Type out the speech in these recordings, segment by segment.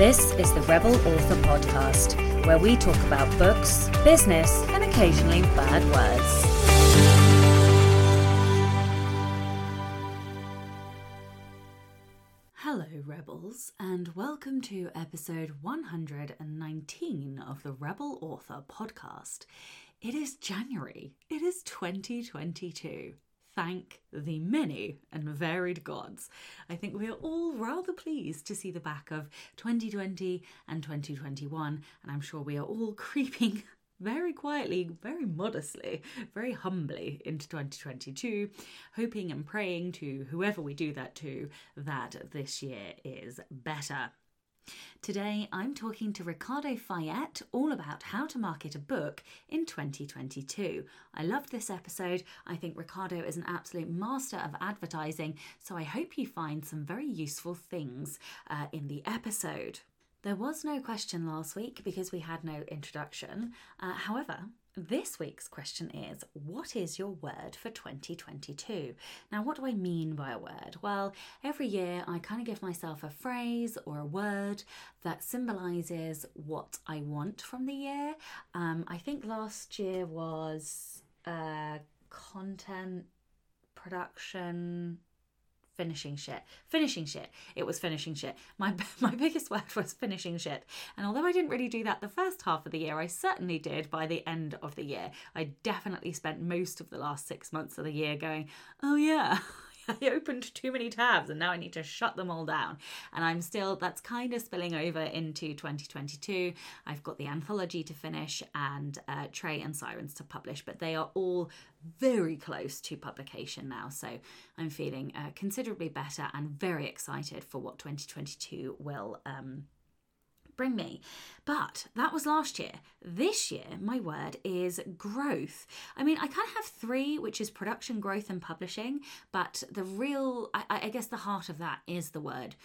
This is the Rebel Author Podcast, where we talk about books, business, and occasionally bad words. Hello, Rebels, and welcome to episode 119 of the Rebel Author Podcast. It is January, it is 2022 thank the many and varied gods. I think we are all rather pleased to see the back of 2020 and 2021, and I'm sure we are all creeping very quietly, very modestly, very humbly into 2022, hoping and praying to whoever we do that to that this year is better. Today, I'm talking to Ricardo Fayet all about how to market a book in 2022. I loved this episode. I think Ricardo is an absolute master of advertising, so I hope you find some very useful things uh, in the episode. There was no question last week because we had no introduction. Uh, however, this week's question is What is your word for 2022? Now, what do I mean by a word? Well, every year I kind of give myself a phrase or a word that symbolizes what I want from the year. Um, I think last year was uh, content production finishing shit. Finishing shit. It was finishing shit. My my biggest word was finishing shit. And although I didn't really do that the first half of the year, I certainly did by the end of the year. I definitely spent most of the last 6 months of the year going, "Oh yeah, I opened too many tabs and now I need to shut them all down. And I'm still, that's kind of spilling over into 2022. I've got the anthology to finish and uh, Trey and Sirens to publish, but they are all very close to publication now. So I'm feeling uh, considerably better and very excited for what 2022 will. Um, bring me. But that was last year. This year, my word is growth. I mean, I kind of have three, which is production, growth, and publishing. But the real, I, I guess, the heart of that is the word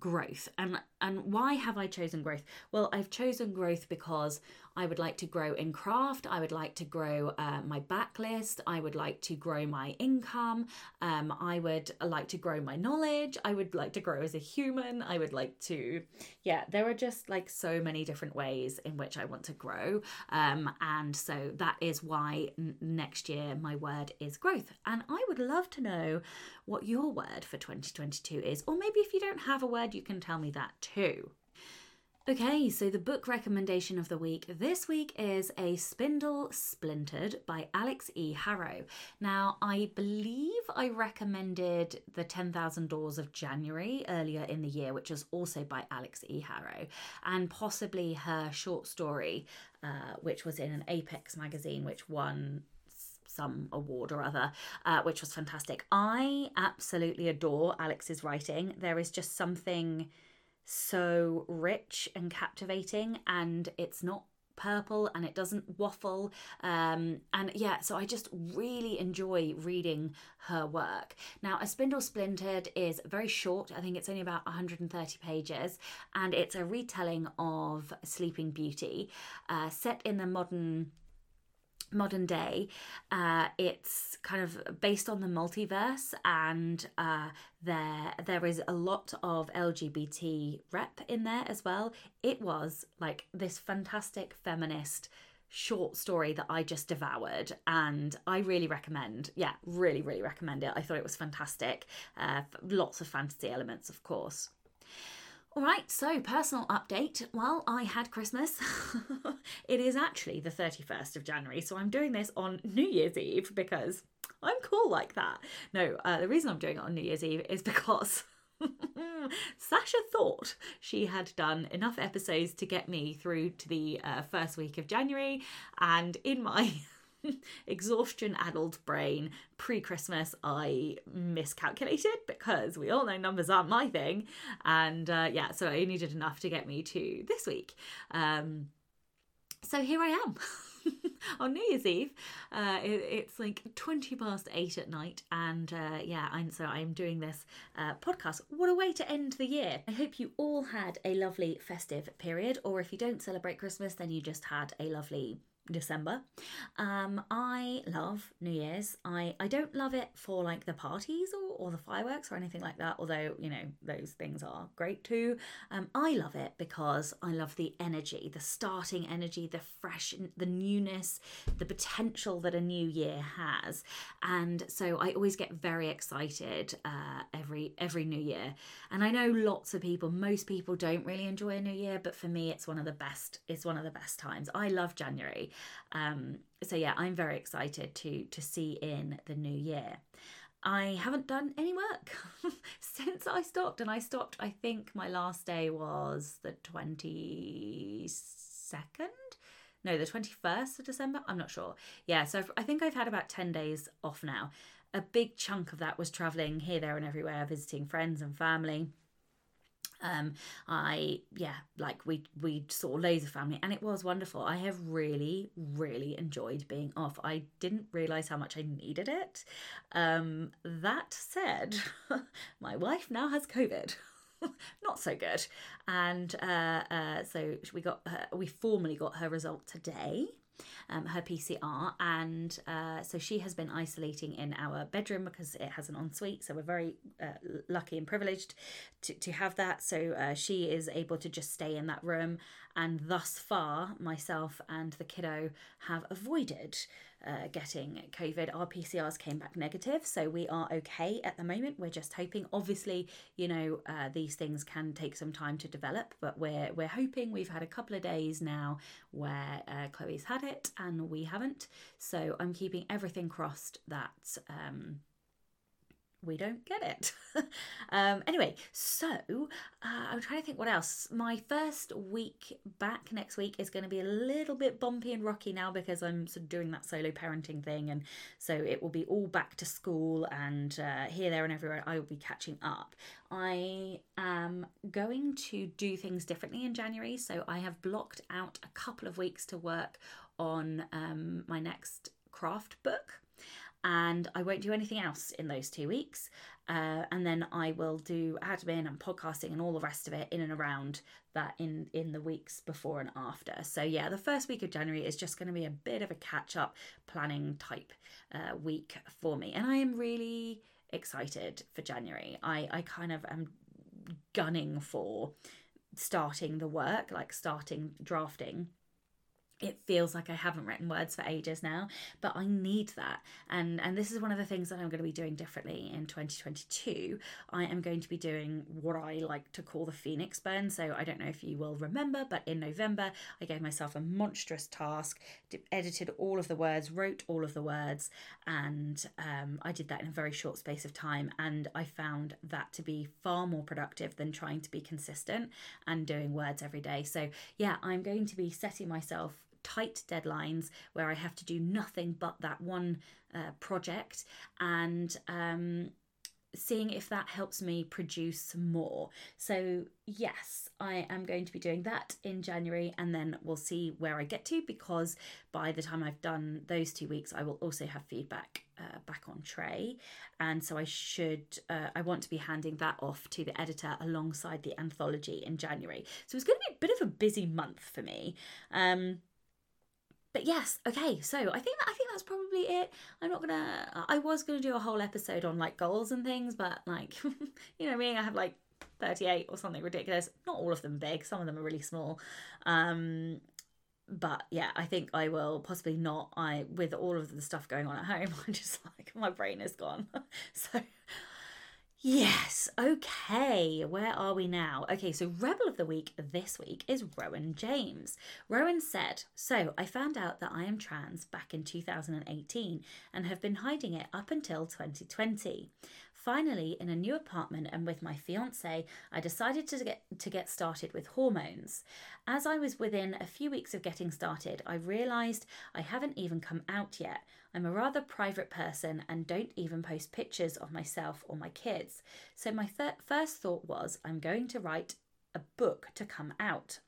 growth. And and why have I chosen growth? Well, I've chosen growth because I would like to grow in craft. I would like to grow uh, my backlist. I would like to grow my income. Um, I would like to grow my knowledge. I would like to grow as a human. I would like to, yeah, there are just like so many different ways in which I want to grow. Um, and so that is why n- next year my word is growth. And I would love to know what your word for 2022 is. Or maybe if you don't have a word, you can tell me that too. Okay, so the book recommendation of the week this week is A Spindle Splintered by Alix E. Harrow. Now, I believe I recommended The 10,000 Doors of January earlier in the year, which was also by Alix E. Harrow, and possibly her short story, uh, which was in an Apex magazine, which won some award or other, uh, which was fantastic. I absolutely adore Alix's writing. There is just something so rich and captivating, and it's not purple and it doesn't waffle um, and yeah so i just really enjoy reading her work. Now a spindle splintered is very short i think it's only about 130 pages and it's a retelling of sleeping beauty uh, set in the modern modern day. Uh, it's kind of based on the multiverse, and uh, there there is a lot of LGBT rep in there as well. It was like this fantastic feminist short story that I just devoured, and I really recommend. Yeah, really, really recommend it. I thought it was fantastic. Uh, lots of fantasy elements, of course. All right, so personal update. Well, I had Christmas. it is actually the 31st of January, so I'm doing this on New Year's Eve because I'm cool like that. No, uh, the reason I'm doing it on New Year's Eve is because Sacha thought she had done enough episodes to get me through to the uh, first week of January, and in my exhaustion addled brain pre Christmas, I miscalculated because we all know numbers aren't my thing. And uh, yeah, so I needed enough to get me to this week. Um, so here I am. on New Year's Eve. Uh, it, it's like 20 past eight at night, and uh, yeah, I'm so I'm doing this uh, podcast. What a way to end the year! I hope you all had a lovely festive period, or if you don't celebrate Christmas, then you just had a lovely December. Um, I love New Year's. I, I don't love it for like the parties or, or the fireworks or anything like that, although, you know, those things are great too. Um, I love it because I love the energy, the starting energy, the fresh, the newness, the potential that a new year has. And so I always get very excited uh, every every new year. And I know lots of people, most people don't really enjoy a new year, but for me it's one of the best, it's one of the best times. I love January. Um, so yeah, I'm very excited to to see in the new year. I haven't done any work since I stopped, and I stopped. I think my last day was the twenty second. No, the 21st of December. I'm not sure. Yeah, so I think I've had about 10 days off now. A big chunk of that was traveling here, there, and everywhere, visiting friends and family um, I yeah, like we we saw loads of family, and it was wonderful. I have really really enjoyed being off. I didn't realize how much I needed it. Um, that said, my wife now has COVID. Not so good, and uh, uh, so we got her, we formally got her result today um, her PCR, and uh, so she has been isolating in our bedroom because it has an ensuite. So we're very uh, lucky and privileged to, to have that. So uh, she is able to just stay in that room, and thus far, myself and the kiddo have avoided uh, getting COVID. Our PCRs came back negative, so we are okay at the moment. We're just hoping. Obviously, you know uh, these things can take some time to develop, but we're we're hoping. We've had a couple of days now where uh, Chloe's had it and we haven't, so I'm keeping everything crossed that. Um, we don't get it. um, anyway, so uh, I'm trying to think what else. My first week back next week is going to be a little bit bumpy and rocky now because I'm sort of doing that solo parenting thing, and so it will be all back to school and uh, here, there, and everywhere. I will be catching up. I am going to do things differently in January, so I have blocked out a couple of weeks to work on um, my next craft book and I won't do anything else in those two weeks. Uh, and then I will do admin and podcasting and all the rest of it in and around that in in the weeks before and after. So yeah, the first week of January is just going to be a bit of a catch up planning type uh, week for me, and I am really excited for January. I I kind of am gunning for starting the work, like starting drafting it feels like I haven't written words for ages now, but I need that. And and this is one of the things that I'm going to be doing differently in 2022. I am going to be doing what I like to call the Phoenix burn. So I don't know if you will remember, but in November I gave myself a monstrous task, edited all of the words, wrote all of the words, and um, I did that in a very short space of time. And I found that to be far more productive than trying to be consistent and doing words every day. So yeah, I'm going to be setting myself tight deadlines where I have to do nothing but that one uh, project and um, seeing if that helps me produce more. So, yes, I am going to be doing that in January and then we'll see where I get to because by the time I've done those two weeks, I will also have feedback uh, back on tray. And so I should, uh, I want to be handing that off to the editor alongside the anthology in January. So it's going to be a bit of a busy month for me. Um, but yes, okay. So I think that, I think that's probably it. I'm not gonna. I was gonna do a whole episode on like goals and things, but like, you know me, I have like 38 or something ridiculous. Not all of them big. Some of them are really small. Um, but yeah, I think I will possibly not. I with all of the stuff going on at home, I'm just like my brain is gone. so Yes, okay. Where are we now? Okay, so Rebel of the Week this week is Rowan James. Rowan said, So I found out that I am trans back in 2018 and have been hiding it up until 2020. Finally, in a new apartment and with my fiance, I decided to get to get started with hormones. As I was within a few weeks of getting started, I realized I haven't even come out yet. I'm a rather private person and don't even post pictures of myself or my kids. So my th- first thought was I'm going to write a book to come out.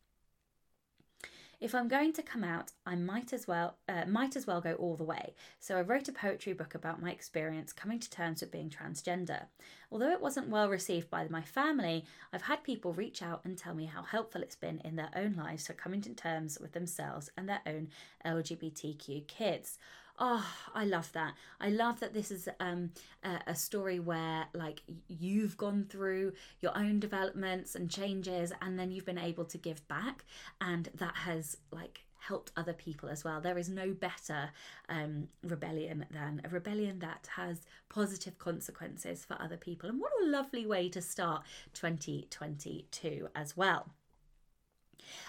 If I'm going to come out, I might as well uh, might as well go all the way. So I wrote a poetry book about my experience coming to terms with being transgender. Although it wasn't well received by my family, I've had people reach out and tell me how helpful it's been in their own lives for coming to terms with themselves and their own LGBTQ kids oh i love that. I love that this is um, a, a, story where like you've gone through your own developments and changes and then you've been able to give back and that has like helped other people as well. There is no better um, rebellion than a rebellion that has positive consequences for other people. And what a lovely way to start 2022 as well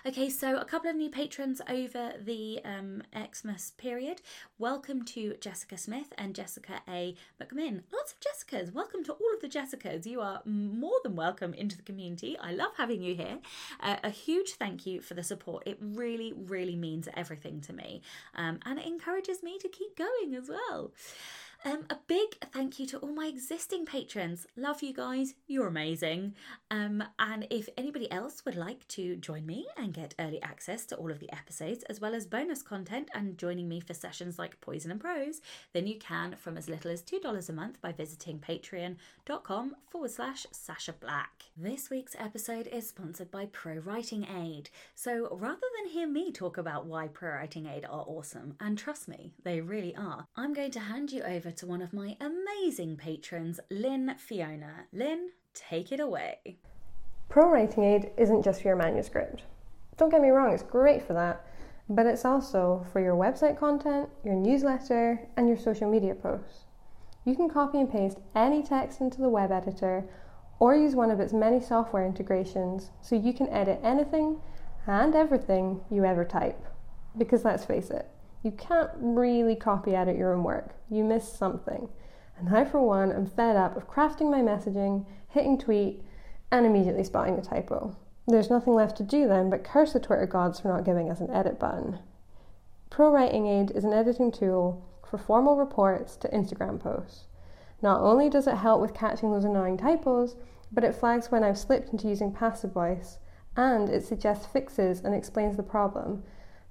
Okay, so a couple of new patrons over the um, Xmas period. Welcome to Jessica Smith and Jessica A. McMinn. Lots of Jessicas. Welcome to all of the Jessicas. You are more than welcome into the community. I love having you here. Uh, a huge thank you for the support. It really, really means everything to me um, and it encourages me to keep going as well. Um, a big thank you to all my existing patrons. Love you guys, you're amazing. Um, and if anybody else would like to join me and get early access to all of the episodes, as well as bonus content and joining me for sessions like Poison and Prose, then you can from as little as $2 a month by visiting patreon.com forward slash Sacha Black. This week's episode is sponsored by Pro Writing Aid. So rather than hear me talk about why Pro Writing Aid are awesome, and trust me, they really are, I'm going to hand you over to one of my amazing patrons, Lynn Fiona. Lynn, take it away. Pro Writing Aid isn't just for your manuscript. Don't get me wrong, it's great for that, but it's also for your website content, your newsletter, and your social media posts. You can copy and paste any text into the web editor or use one of its many software integrations so you can edit anything and everything you ever type. Because let's face it, you can't really copy edit your own work. You miss something. And I, for one, am fed up of crafting my messaging, hitting tweet, and immediately spotting a typo. There's nothing left to do then but curse the Twitter gods for not giving us an edit button. Pro Writing Aid is an editing tool for formal reports to Instagram posts. Not only does it help with catching those annoying typos, but it flags when I've slipped into using passive voice, and it suggests fixes and explains the problem,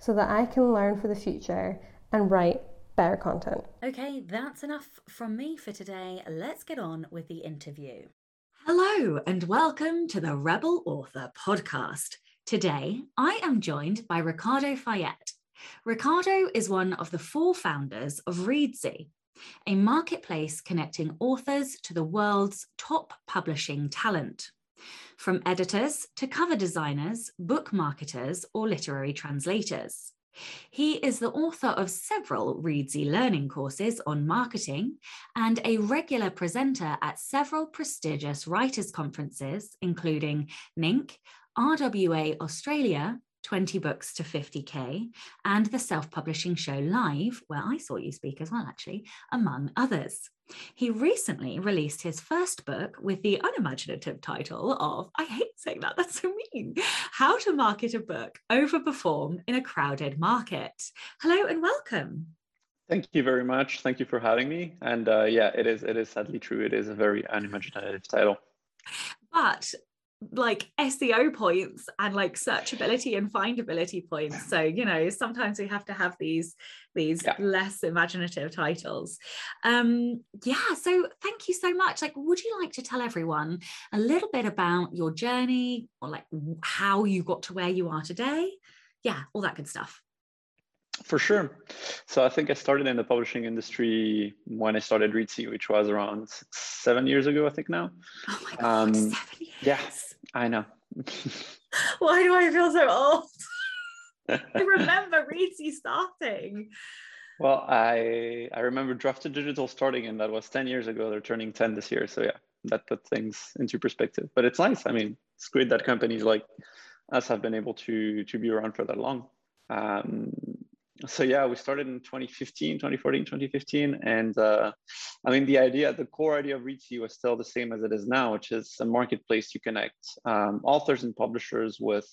so that I can learn for the future and write better content. Okay, that's enough from me for today. Let's get on with the interview. Hello, and welcome to the Rebel Author podcast. Today, I am joined by Ricardo Fayet. Ricardo is one of the four founders of Reedsy, a marketplace connecting authors to the world's top publishing talent from editors to cover designers, book marketers, or literary translators. He is the author of several Reedsy learning courses on marketing and a regular presenter at several prestigious writers' conferences, including NINC, RWA Australia, 20 books to 50k, and the self publishing show Live, where I saw you speak as well, actually, among others. He recently released his first book with the unimaginative title of, I hate saying that, that's so mean, How to Market a Book Overperform in a Crowded Market. Hello and welcome. Thank you very much. Thank you for having me. And uh, yeah, it is it is sadly true. It is a very unimaginative title. But like SEO points and like searchability and findability points. So, you know, sometimes we have to have these these yeah. less imaginative titles. Um yeah, so thank you so much. Like would you like to tell everyone a little bit about your journey or like how you got to where you are today? Yeah, all that good stuff. For sure. So I think I started in the publishing industry when I started Reedsy, which was around seven years ago, I think now. Oh my God, um, seven years. Yeah, I know. Why do I feel so old? I remember Reedsy starting. Well, I I remember Draft2Digital starting, and that was 10 years ago. They're turning 10 this year. So yeah, that put things into perspective. But it's nice. I mean, it's great that companies like us have been able to to be around for that long. Um, so yeah we started in 2015 2014 2015 and uh, i mean the idea the core idea of Reedsy was still the same as it is now which is a marketplace to connect um, authors and publishers with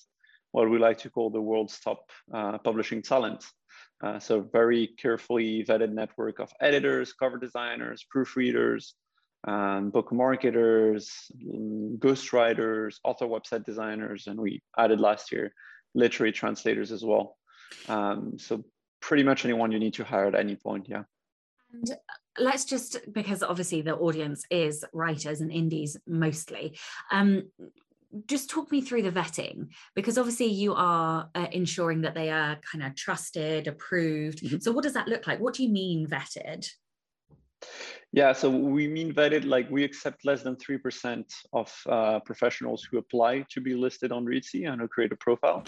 what we like to call the world's top uh, publishing talent. Uh, so very carefully vetted network of editors cover designers proofreaders um, book marketers ghostwriters author website designers and we added last year literary translators as well. Um, so pretty much anyone you need to hire at any point. Yeah. And let's just because obviously the audience is writers and indies mostly. Um, just talk me through the vetting because obviously you are uh, ensuring that they are kind of trusted, approved. Mm-hmm. So what does that look like? What do you mean vetted? Yeah, so we mean vetted like we accept less than 3% of uh, professionals who apply to be listed on Reedsy and who create a profile.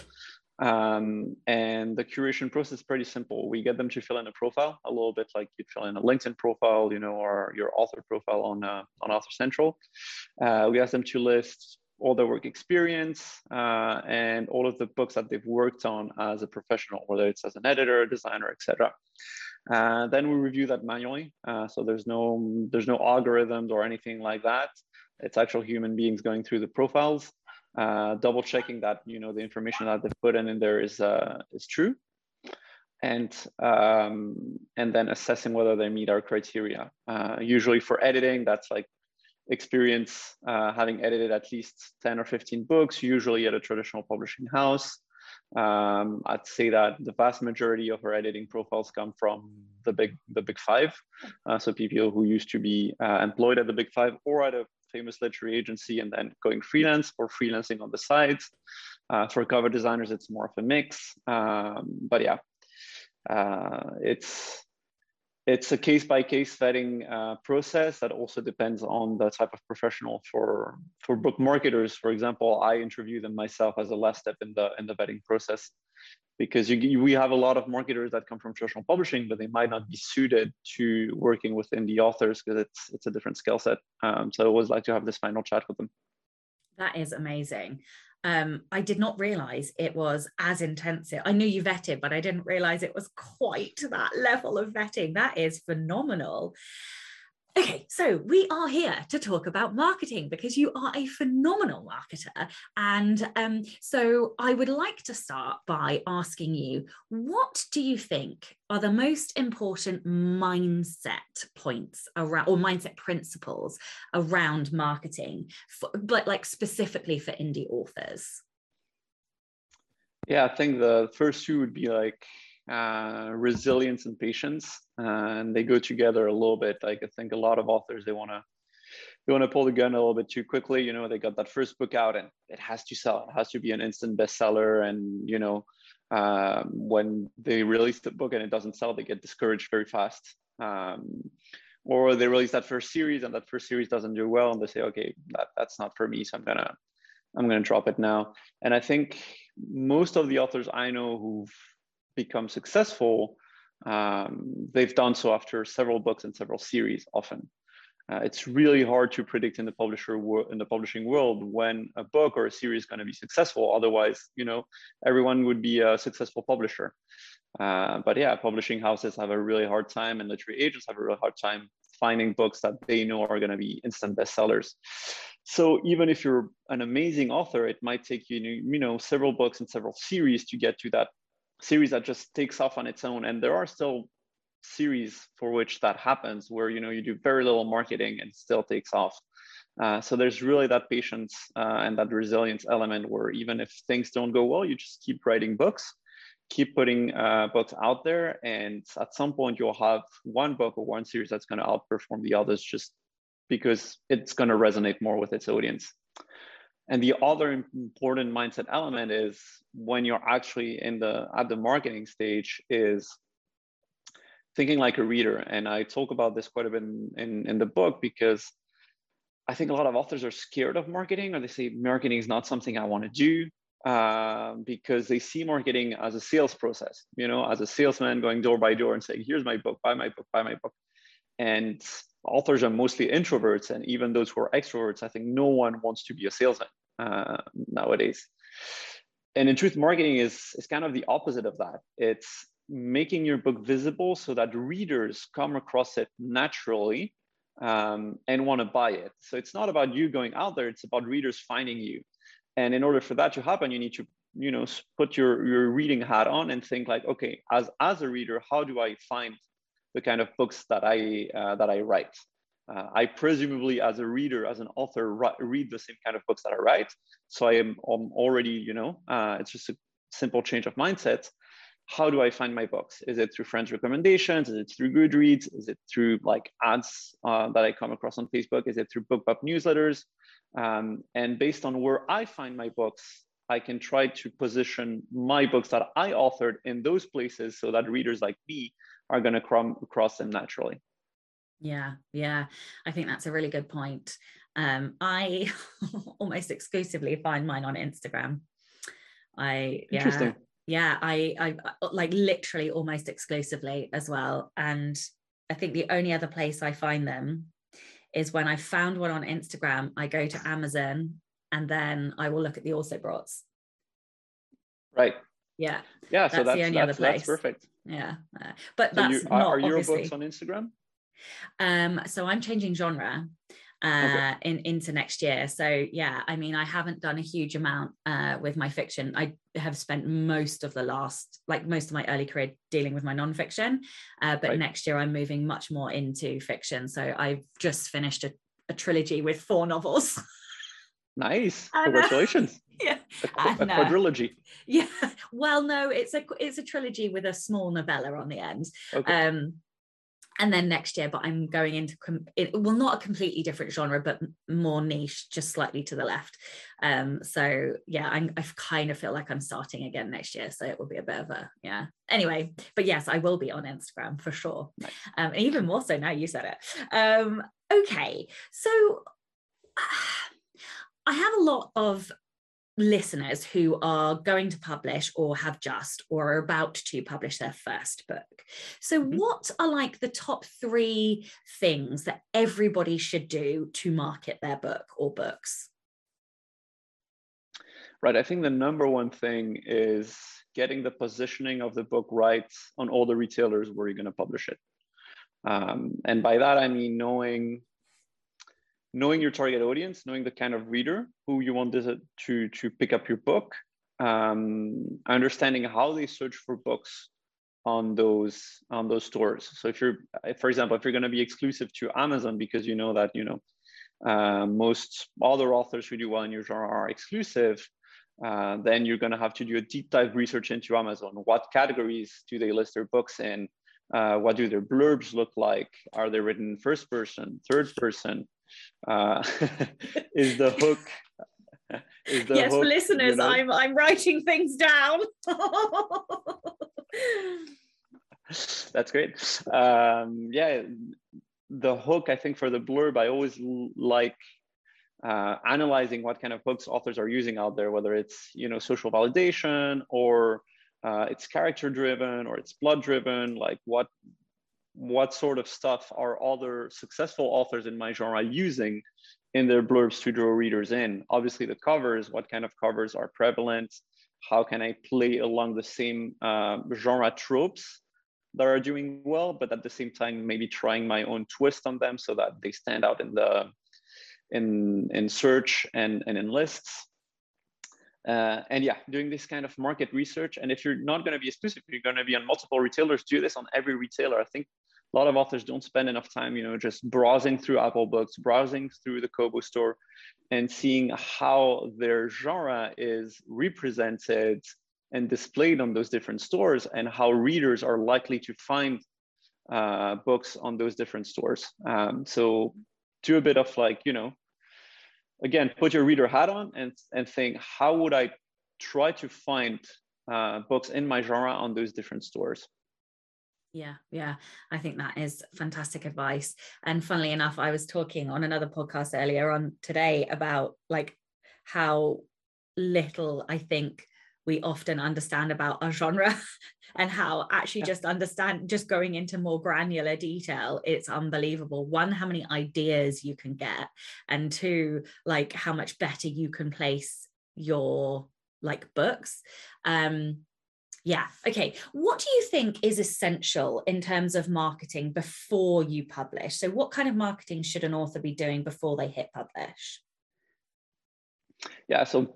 Um, and the curation process is pretty simple. We get them to fill in a profile, a little bit like you'd fill in a LinkedIn profile, you know, or your author profile on uh, on Author Central. Uh, we ask them to list all their work experience uh, and all of the books that they've worked on as a professional, whether it's as an editor, designer, etc. Uh, then we review that manually. Uh, so there's no there's no algorithms or anything like that. It's actual human beings going through the profiles, uh, double checking that you know the information that they've put in in there is uh, is true, and um, and then assessing whether they meet our criteria. Uh, usually for editing, that's like experience uh, having edited at least 10 or 15 books, usually at a traditional publishing house. Um, I'd say that the vast majority of our editing profiles come from the big the big five. Uh, so people who used to be uh, employed at the big five or at a famous literary agency and then going freelance or freelancing on the side. Uh, for cover designers, it's more of a mix. Um, but yeah, uh, it's it's a case by case vetting uh, process that also depends on the type of professional for for book marketers for example i interview them myself as a last step in the in the vetting process because you, we have a lot of marketers that come from traditional publishing but they might not be suited to working with indie authors because it's it's a different skill set um, so i always like to have this final chat with them that is amazing um, I did not realize it was as intensive. I knew you vetted, but I didn't realize it was quite that level of vetting. That is phenomenal. Okay, so we are here to talk about marketing because you are a phenomenal marketer. And um, so I would like to start by asking you what do you think are the most important mindset points around or mindset principles around marketing, for, but like specifically for indie authors? Yeah, I think the first two would be like uh, resilience and patience, and they go together a little bit. Like I think a lot of authors they want to they want to pull the gun a little bit too quickly. You know, they got that first book out and it has to sell. It has to be an instant bestseller, and you know, um, when they release the book and it doesn't sell, they get discouraged very fast. Um, or they release that first series and that first series doesn't do well, and they say, okay, that, that's not for me, so I'm gonna I'm gonna drop it now. And I think most of the authors I know who've become successful, um, they've done so after several books and several series often. Uh, it's really hard to predict in the publisher wor- in the publishing world when a book or a series is going to be successful. Otherwise, you know, everyone would be a successful publisher. Uh, but yeah, publishing houses have a really hard time, and literary agents have a really hard time finding books that they know are going to be instant bestsellers. So even if you're an amazing author, it might take you, you know, several books and several series to get to that series that just takes off on its own. And there are still series for which that happens where you know you do very little marketing and still takes off. Uh, so there's really that patience uh, and that resilience element where even if things don't go well you just keep writing books keep putting uh, books out there. And at some point you'll have one book or one series that's going to outperform the others just because it's going to resonate more with its audience and the other important mindset element is when you're actually in the at the marketing stage is thinking like a reader. And I talk about this quite a bit in, in, in the book because I think a lot of authors are scared of marketing or they say marketing is not something I want to do uh, because they see marketing as a sales process, you know, as a salesman going door by door and saying, here's my book, buy my book, buy my book. And authors are mostly introverts, and even those who are extroverts, I think no one wants to be a salesman uh, nowadays. And in truth, marketing is is kind of the opposite of that. It's making your book visible so that readers come across it naturally um, and want to buy it. So it's not about you going out there; it's about readers finding you. And in order for that to happen, you need to you know put your your reading hat on and think like, okay, as as a reader, how do I find the kind of books that I uh, that I write. Uh, I presumably, as a reader, as an author, read the same kind of books that I write. So I am I'm already, you know, uh, it's just a simple change of mindset. how do I find my books? Is it through friends' recommendations? Is it through Goodreads? Is it through like ads uh, that I come across on Facebook? Is it through BookBub newsletters? Um, and based on where I find my books, I can try to position my books that I authored in those places so that readers like me are going to come across them naturally. Yeah, yeah, I think that's a really good point. Um, I almost exclusively find mine on Instagram. I yeah, yeah, I I uh, like literally almost exclusively as well. And I think the only other place I find them is when I found one on Instagram, I go to Amazon and then I will look at the also boughts. Right. Yeah. Yeah. That's so that's the only that's, other place. That's perfect. Yeah. Uh, but so that's you, not are your books on Instagram? Um, so I'm changing genre uh, in into next year. So yeah, I mean, I haven't done a huge amount uh, with my fiction. I have spent most of the last, like most of my early career, dealing with my nonfiction. Uh, but right. next year, I'm moving much more into fiction. So I've just finished a, a trilogy with four novels. Nice, congratulations! yeah, a, a quadrilogy. Yeah, well, no, it's a it's a trilogy with a small novella on the end. Okay. Um, and then next year but i'm going into com- it, well not a completely different genre but more niche just slightly to the left um so yeah I'm, i kind of feel like i'm starting again next year so it will be a bit of a yeah anyway but yes i will be on instagram for sure nice. um even more so now you said it um okay so I have a lot of listeners who are going to publish or have just or are about to publish their first book. So, mm-hmm. what are like the top three things that everybody should do to market their book or books? Right. I think the number one thing is getting the positioning of the book right on all the retailers where you're going to publish it. Um, and by that, I mean knowing knowing your target audience, knowing the kind of reader who you want to, to, to pick up your book, um, understanding how they search for books on those on those stores. So if you're, for example, if you're going to be exclusive to Amazon because you know that you know uh, most other authors who do well in your genre are exclusive, uh, then you're going to have to do a deep dive research into Amazon. What categories do they list their books in? Uh, what do their blurbs look like? Are they written first person, third person? Uh, is the hook. Is the yes, hook, for listeners, you know, I'm I'm writing things down. That's great. Um, yeah, the hook. I think for the blurb, I always like uh, analyzing what kind of hooks authors are using out there, whether it's you know social validation or uh, it's character driven or it's plot driven. Like what what sort of stuff are other successful authors in my genre using in their blurbs to draw readers in. Obviously, the covers, what kind of covers are prevalent? How can I play along the same uh, genre tropes that are doing well, but at the same time, maybe trying my own twist on them so that they stand out in the in in search and, and in lists. Uh, and yeah, doing this kind of market research. And if you're not going to be exclusive, you're going to be on multiple retailers. Do this on every retailer. I think a lot of authors don't spend enough time, you know, just browsing through Apple Books, browsing through the Kobo store, and seeing how their genre is represented and displayed on those different stores, and how readers are likely to find uh, books on those different stores. Um, so do a bit of like, you know, again, put your reader hat on and and think, how would I try to find uh, books in my genre on those different stores? Yeah, yeah, I think that is fantastic advice. And funnily enough, I was talking on another podcast earlier on today about like how little I think we often understand about our genre and how actually just understand just going into more granular detail it's unbelievable. One how many ideas you can get and two like how much better you can place your like books. Um yeah. Okay. What do you think is essential in terms of marketing before you publish? So, what kind of marketing should an author be doing before they hit publish? Yeah. So,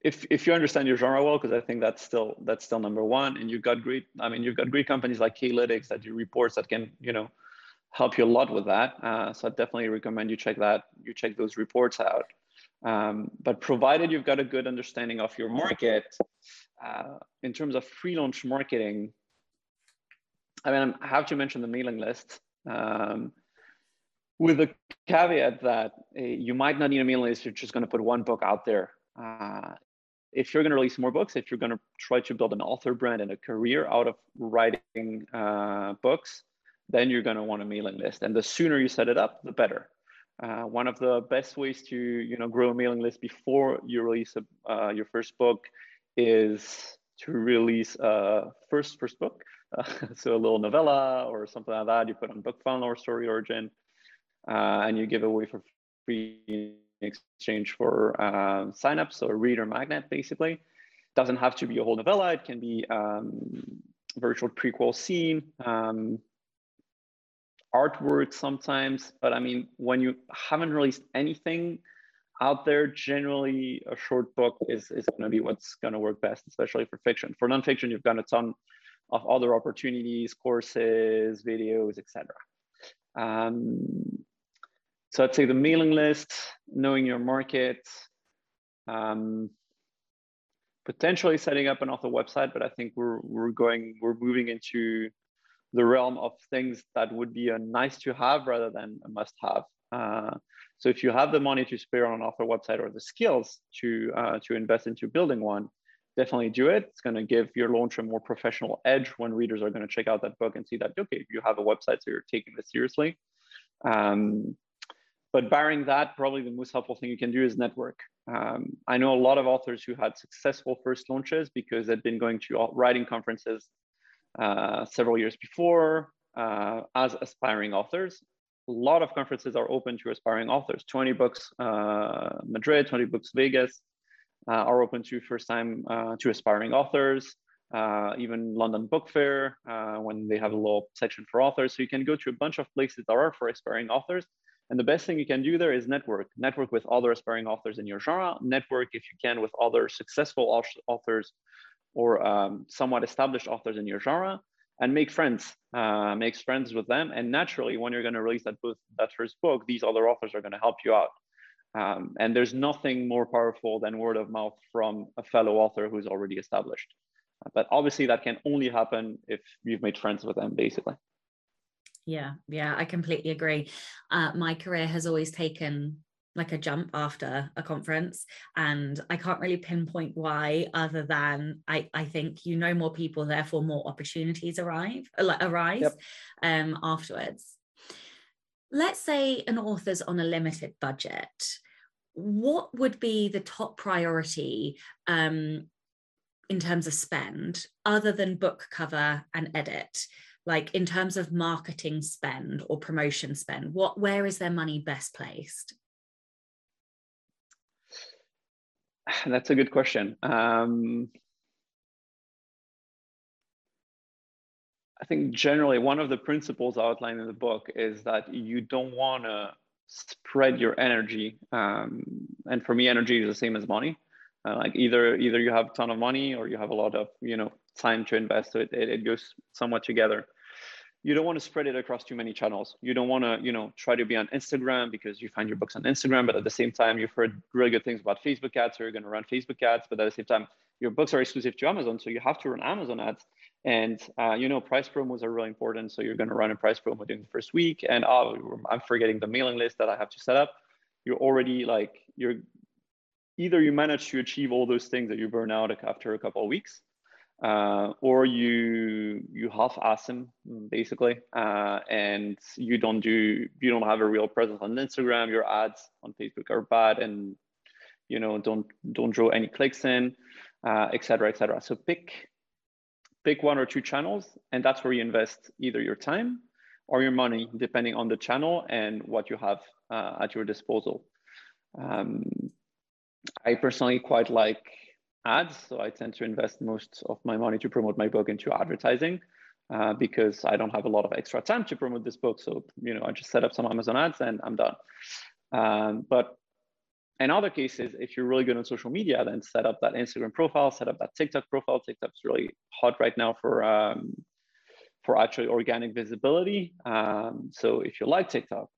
if if you understand your genre well, because I think that's still that's still number one, and you've got great. I mean, you've got great companies like K-lytics that do reports that can you know help you a lot with that. Uh, so, I definitely recommend you check that. You check those reports out. Um, but provided you've got a good understanding of your market, uh, in terms of pre-launch marketing, I mean, I have to mention the mailing list. Um, with the caveat that uh, you might not need a mailing list, you're just going to put one book out there. Uh, if you're going to release more books, if you're going to try to build an author brand and a career out of writing uh, books, then you're going to want a mailing list. And the sooner you set it up, the better. Uh, one of the best ways to you know grow a mailing list before you release a, uh, your first book is to release a first first book, uh, so a little novella or something like that. You put on BookFunnel or StoryOrigin, uh, and you give away for free in exchange for uh, signups. A reader magnet, basically. Doesn't have to be a whole novella. It can be um, virtual prequel scene. Um, artwork sometimes, but I mean, when you haven't released anything out there, generally a short book is, is going to be what's going to work best, especially for fiction. For nonfiction, you've got a ton of other opportunities, courses, videos, etc. Um, so I'd say the mailing list, knowing your market, um, potentially setting up an author website, but I think we're we're going we're moving into the realm of things that would be a nice to have rather than a must have. Uh, so if you have the money to spare on an author website or the skills to uh, to invest into building one, definitely do it. It's going to give your launch a more professional edge when readers are going to check out that book and see that okay, you have a website, so you're taking this seriously. Um, but barring that, probably the most helpful thing you can do is network. Um, I know a lot of authors who had successful first launches because they'd been going to writing conferences uh, several years before uh, as aspiring authors. A lot of conferences are open to aspiring authors. 20 books uh, Madrid, 20 books Vegas uh, are open to first time uh, to aspiring authors. even London Book Fair when they have a little section for authors. So you can go to a bunch of places that are for aspiring authors. And the best thing you can do there is network. Network with other aspiring authors in your genre. Network, if you can, with other successful authors or um, somewhat established authors in your genre and make friends uh, make friends with them. And naturally when you're going to release that book that first book these other authors are going to help you out. Um, and there's nothing more powerful than word of mouth from a fellow author who's already established. But obviously that can only happen if you've made friends with them basically. Yeah yeah i completely agree. Uh, my career has always taken like a jump after a conference and i can't really pinpoint why other than i i think you know more people therefore more opportunities arrive uh, arise yep. um afterwards. Let's say an author's on a limited budget. What would be the top priority um in terms of spend other than book cover and edit? Like in terms of marketing spend or promotion spend what where is their money best placed That's a good question. Um, I think generally one of the principles outlined in the book is that you don't want to spread your energy. Um, and for me, energy is the same as money. Uh, like either either you have a ton of money or you have a lot of you know time to invest. So it, it, it goes somewhat together you don't want to spread it across too many channels. You don't want to, you know, try to be on Instagram because you find your books on Instagram, but at the same time, you've heard really good things about Facebook ads, so you're going to run Facebook ads. But at the same time, your books are exclusive to Amazon, so you have to run Amazon ads. And uh, you know, price promos are really important, so you're going to run a price promo during the first week. And oh, I'm forgetting the mailing list that I have to set up. You're already like you're either you manage to achieve all those things that you burn out after a couple of weeks, uh, or you you half-ass them basically, uh, and you don't do you don't have a real presence on Instagram. Your ads on Facebook are bad, and you know don't don't draw any clicks in, etc. Uh, etc. Et so pick pick one or two channels, and that's where you invest either your time or your money, depending on the channel and what you have uh, at your disposal. Um, I personally quite like ads. So I tend to invest most of my money to promote my book into advertising uh, because I don't have a lot of extra time to promote this book. So, you know, I just set up some Amazon ads and I'm done. Um, but in other cases, if you're really good on social media, then set up that Instagram profile, set up that TikTok profile. TikTok's really hot right now for um, for actually organic visibility. Um, so if you like TikTok,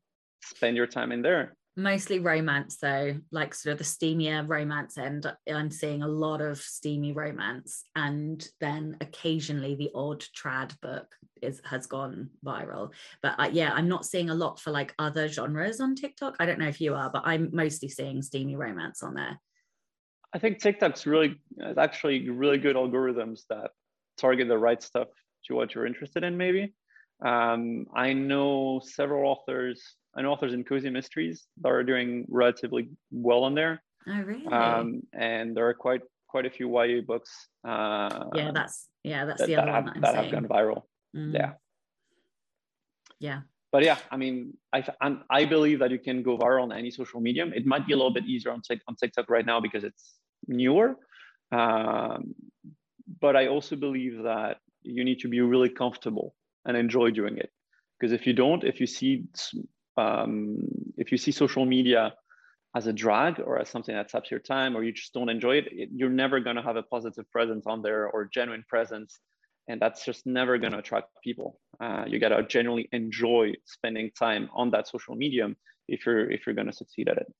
spend your time in there. Mostly romance though like sort of the steamier romance end i'm seeing a lot of steamy romance. And then occasionally the odd trad book is has gone viral. But uh, yeah i'm not seeing a lot for like other genres on tiktok. I don't know if you are but i'm mostly seeing steamy romance on there. I think tiktok's really actually really good algorithms that target the right stuff to what you're interested in maybe. Um, i know several authors and authors in cozy mysteries that are doing relatively well on there. Oh, really? Um, and there are quite quite a few YA books. Uh, yeah, that's yeah, that's that, the other that one have, that, have gone viral. Mm. Yeah. Yeah. But yeah, I mean, I I'm, I believe that you can go viral on any social medium. It might be a little bit easier on on TikTok right now because it's newer. Um, but I also believe that you need to be really comfortable and enjoy doing it. Because if you don't, if you see um, if you see social media as a drag or as something that saps your time or you just don't enjoy it, it you're never going to have a positive presence on there or genuine presence. And that's just never going to attract people. Uh, you got to genuinely enjoy spending time on that social medium if you're if you're going to succeed at it.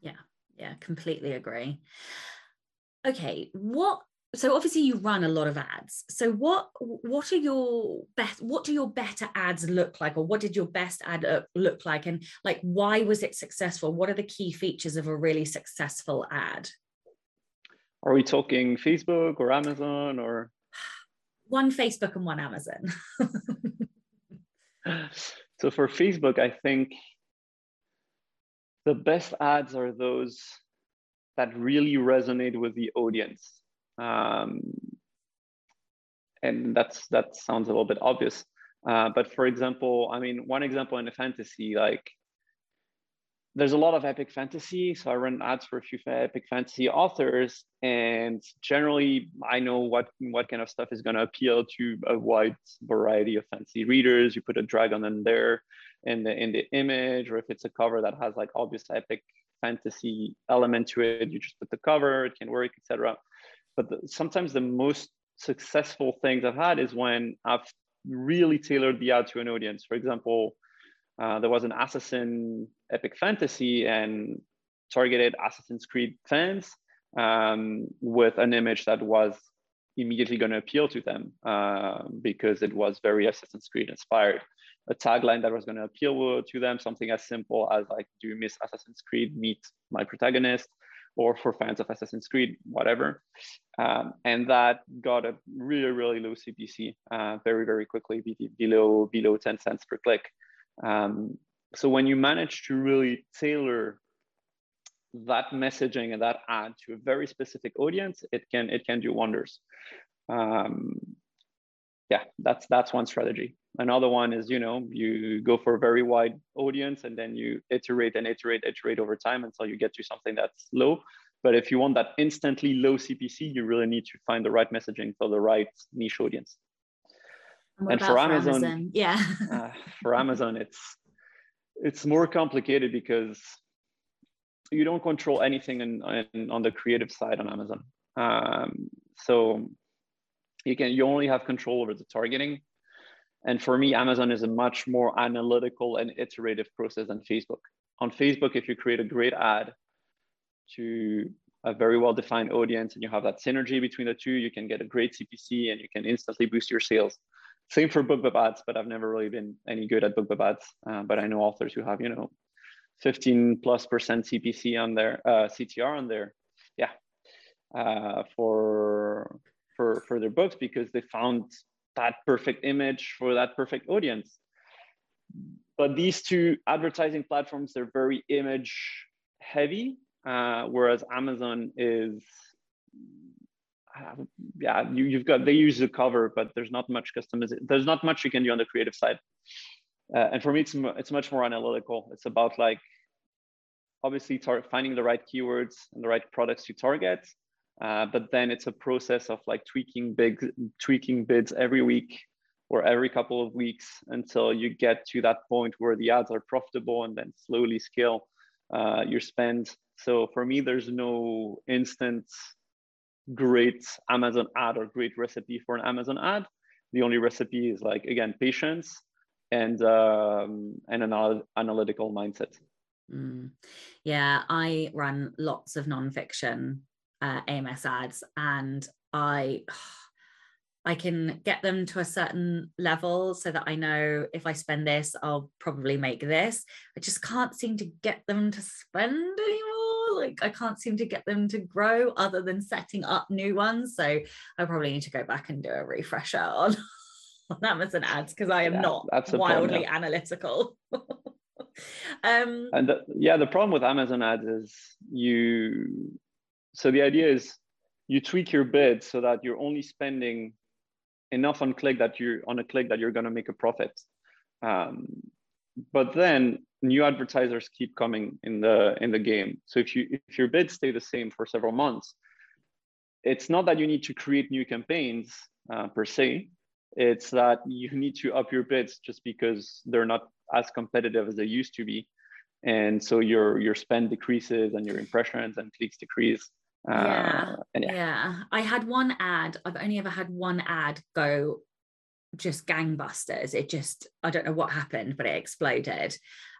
Yeah yeah completely agree. Okay what so obviously you run a lot of ads. So what what are your best what do your better ads look like or what did your best ad uh, look like? And like why was it successful? What are the key features of a really successful ad? Are we talking facebook or amazon or? One facebook and one amazon. So for facebook i think the best ads are those that really resonate with the audience um, and that's that sounds a little bit obvious. Uh, but for example, I mean, one example in a fantasy, like there's a lot of epic fantasy. So I run ads for a few epic fantasy authors, and generally I know what what kind of stuff is going to appeal to a wide variety of fantasy readers. You put a dragon in there in the in the image, or if it's a cover that has like obvious epic fantasy element to it, you just put the cover. It can work, etc. But the, sometimes the most successful things I've had is when I've really tailored the ad to an audience. For example, uh, there was an Assassin epic fantasy and targeted Assassin's Creed fans um, with an image that was immediately going to appeal to them uh, because it was very Assassin's Creed inspired. A tagline that was going to appeal to them, something as simple as like, "Do you miss Assassin's Creed? Meet my protagonist." Or for fans of Assassin's Creed, whatever. Um, and that got a really, really low CPC uh, very, very quickly, below, below 10 cents per click. Um, so when you manage to really tailor that messaging and that ad to a very specific audience, it can it can do wonders. Um, yeah, that's that's one strategy. Another one is, you know, you go for a very wide audience and then you iterate and iterate, iterate over time until you get to something that's low. But if you want that instantly low CPC, you really need to find the right messaging for the right niche audience. And, and for Amazon, for Amazon, yeah, uh, for Amazon, it's it's more complicated because you don't control anything in, in, on the creative side on Amazon. Um, so you can you only have control over the targeting and for me, Amazon is a much more analytical and iterative process than Facebook. On Facebook, if you create a great ad to a very well defined audience and you have that synergy between the two, you can get a great CPC and you can instantly boost your sales. Same for BookBub ads, but I've never really been any good at BookBub ads. Uh, but I know authors who have, you know, 15 plus percent CPC on their uh, CTR on their, yeah, uh, for for for their books because they found that perfect image for that perfect audience. But these two advertising platforms, they're very image heavy, uh, whereas Amazon is, uh, yeah, you, have got, they use the cover, but there's not much customization. There's not much you can do on the creative side. Uh, and for me, it's, it's much more analytical. It's about like, obviously tar- finding the right keywords and the right products to target, uh, but then it's a process of like tweaking big, tweaking bids every week or every couple of weeks until you get to that point where the ads are profitable and then slowly scale uh, your spend. So for me, there's no instant great Amazon ad or great recipe for an Amazon ad. The only recipe is like again patience and um, and an analytical mindset. Mm. Yeah, I run lots of nonfiction uh, AMS ads, and I. I can get them to a certain level so that I know if I spend this, I'll probably make this. I just can't seem to get them to spend anymore. Like I can't seem to get them to grow other than setting up new ones. So I probably need to go back and do a refresher on, on Amazon ads because I am yeah, not wildly problem, analytical. um, and the, yeah, the problem with Amazon ads is you. So the idea is you tweak your bid so that you're only spending enough on click that you're on a click that you're going to make a profit. Um, but then new advertisers keep coming in the in the game. So if you if your bids stay the same for several months, it's not that you need to create new campaigns uh, per se. It's that you need to up your bids just because they're not as competitive as they used to be, and so your your spend decreases and your impressions and clicks decrease uh, yeah. yeah. I had one ad. I've only ever had one ad go just gangbusters. It just, I don't know what happened, but it exploded.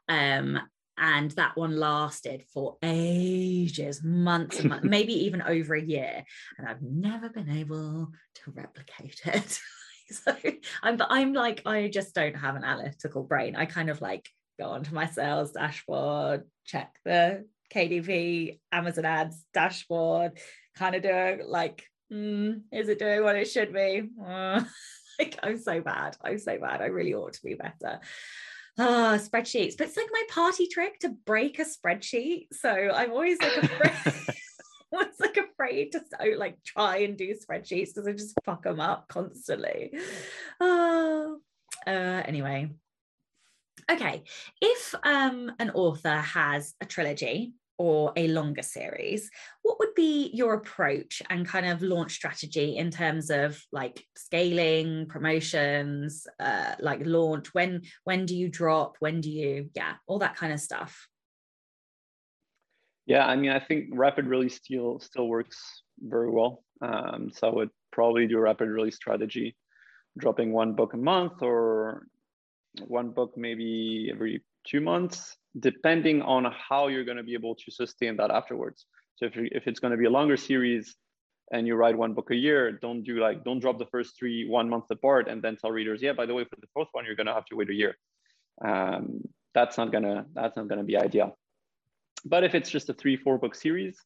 Um, and that one lasted for ages, months, months maybe even over a year. And I've never been able to replicate it. so I'm, I'm like, I just don't have an analytical brain. I kind of like go onto my sales dashboard, check the KDP, Amazon ads, dashboard, kind of doing like, mm, is it doing what it should be? Uh, like, I'm so bad. I'm so bad. I really ought to be better. Oh, spreadsheets. But it's like my party trick to break a spreadsheet. So I'm always like afraid. I was like afraid to so, like try and do spreadsheets because I just fuck them up constantly. Oh, uh, anyway, Okay, if um, an author has a trilogy or a longer series, what would be your approach and kind of launch strategy in terms of like scaling, promotions, uh, like launch? When when do you drop? When do you yeah, all that kind of stuff. Yeah, I mean, I think rapid release still still works very well. Um, so I would probably do a rapid release strategy, dropping one book a month or one book maybe every two months, depending on how you're going to be able to sustain that afterwards. So if, if it's going to be a longer series and you write one book a year, don't do like, don't drop the first three one month apart and then tell readers, yeah, by the way, for the fourth one, you're going to have to wait a year. Um, that's not gonna, that's not gonna be ideal. But if it's just a three, four book series,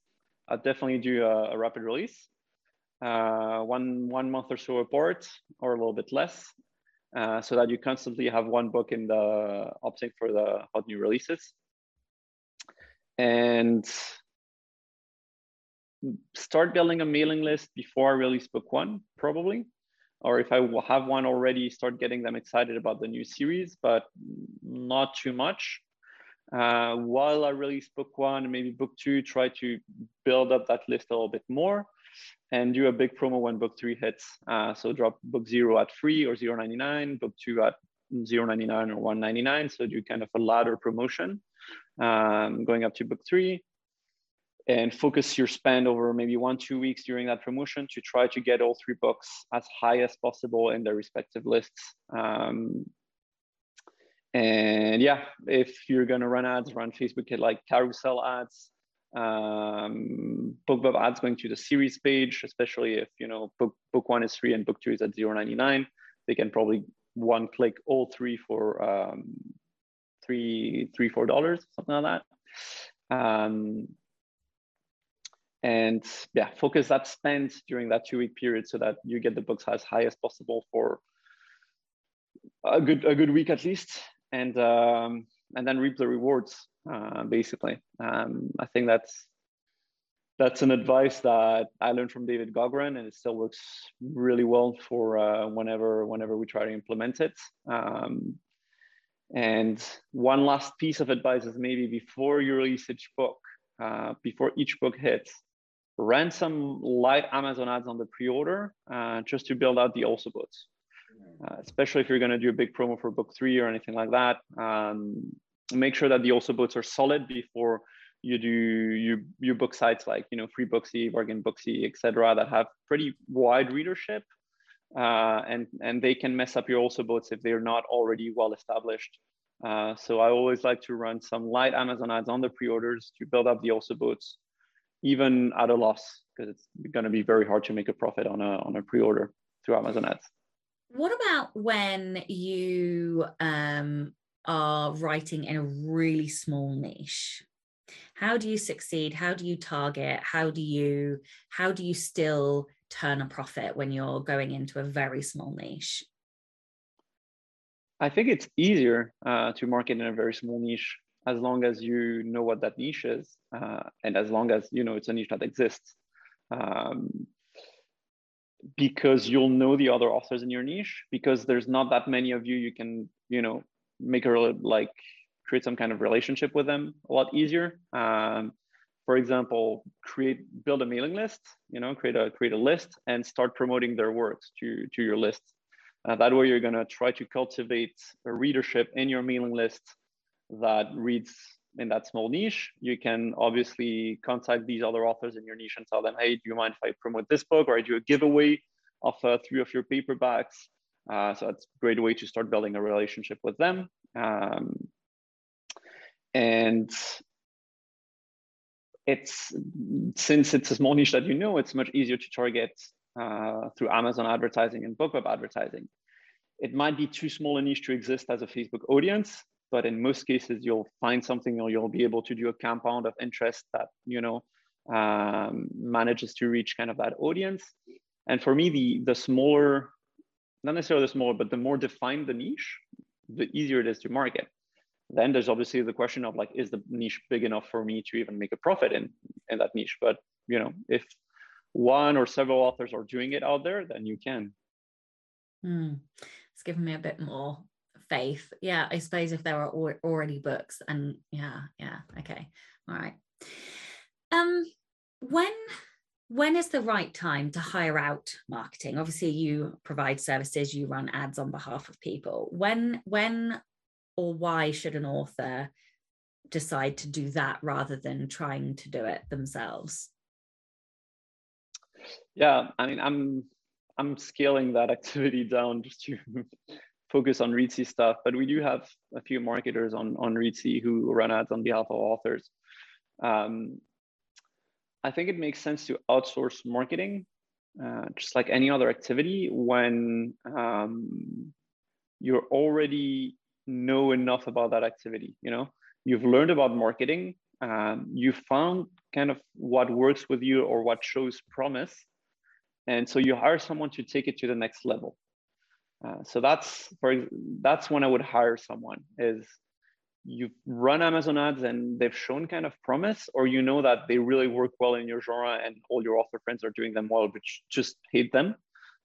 I'll definitely do a, a rapid release. Uh, one one month or so apart, or a little bit less, uh, so that you constantly have one book in the opting for the hot new releases. And start building a mailing list before I release book one, probably. Or if I have one already, start getting them excited about the new series, but not too much. Uh, while I release book one, and maybe book two, try to build up that list a little bit more and do a big promo when book three hits. Uh, so drop book zero at free or 0.99, book two at 0.99 or 1.99. So do kind of a ladder promotion um, going up to book three and focus your spend over maybe one, two weeks during that promotion to try to get all three books as high as possible in their respective lists. Um, and yeah, if you're gonna run ads, run Facebook like carousel ads, um, BookBub ads going to the series page, especially if you know book book one is free and book two is at 0.99. They can probably one click all three for um, three three four dollars something like that. Um, and yeah, focus that spend during that two week period so that you get the books as high as possible for a good a good week at least, and um, and then reap the rewards uh, basically. Um, I think that's that's an advice that I learned from David Gaughran, and it still works really well for uh, whenever whenever we try to implement it. Um, and one last piece of advice is maybe before you release each book, uh, before each book hits, run some light Amazon ads on the pre-order uh, just to build out the also boughts. Uh, especially if you're going to do a big promo for book three or anything like that. Um, make sure that the also boughts are solid before you do you you book sites like you know Freebooksy bargain booksy etc that have pretty wide readership uh, and and they can mess up your also boughts if they're not already well established Uh, so I always like to run some light Amazon ads on the pre-orders to build up the also boughts, even at a loss, because it's going to be very hard to make a profit on a on a pre-order through Amazon ads. What about when you um, are writing in a really small niche? How do you succeed? How do you target? How do you how do you still turn a profit when you're going into a very small niche? I think it's easier uh, to market in a very small niche as long as you know what that niche is, uh, and as long as you know it's a niche that exists. Um, because you'll know the other authors in your niche because there's not that many of you you can you know make a like create some kind of relationship with them a lot easier. Um, for example create build a mailing list you know create a create a list and start promoting their works to to your list. Uh, that way you're to try to cultivate a readership in your mailing list that reads in that small niche. You can obviously contact these other authors in your niche and tell them hey do you mind if i promote this book or i do a giveaway of uh, three of your paperbacks uh, so that's a great way to start building a relationship with them. Um, and it's since it's a small niche that you know it's much easier to target uh, through amazon advertising and BookBub advertising. It might be too small a niche to exist as a facebook audience but in most cases you'll find something or you'll be able to do a compound of interest that you know um, manages to reach kind of that audience. And for me the the smaller not necessarily the smaller but the more defined the niche the easier it is to market. Then there's obviously the question of like is the niche big enough for me to even make a profit in in that niche? But you know if one or several authors are doing it out there then you can. Mm. it's given me a bit more faith. Yeah i suppose if there are already books and yeah yeah okay all right. Um when when is the right time to hire out marketing? Obviously you provide services you run ads on behalf of people. When when or why should an author decide to do that rather than trying to do it themselves? Yeah i mean i'm i'm scaling that activity down just to focus on Reedsy stuff, but we do have a few marketers on, on Reedsy who run ads on behalf of authors. Um, I think it makes sense to outsource marketing, uh, just like any other activity, when um, you already know enough about that activity. You know, you've learned about marketing, um, you found kind of what works with you or what shows promise, and so you hire someone to take it to the next level. Uh, so that's for that's when I would hire someone is you run Amazon ads and they've shown kind of promise, or you know that they really work well in your genre and all your author friends are doing them well, but just hate them.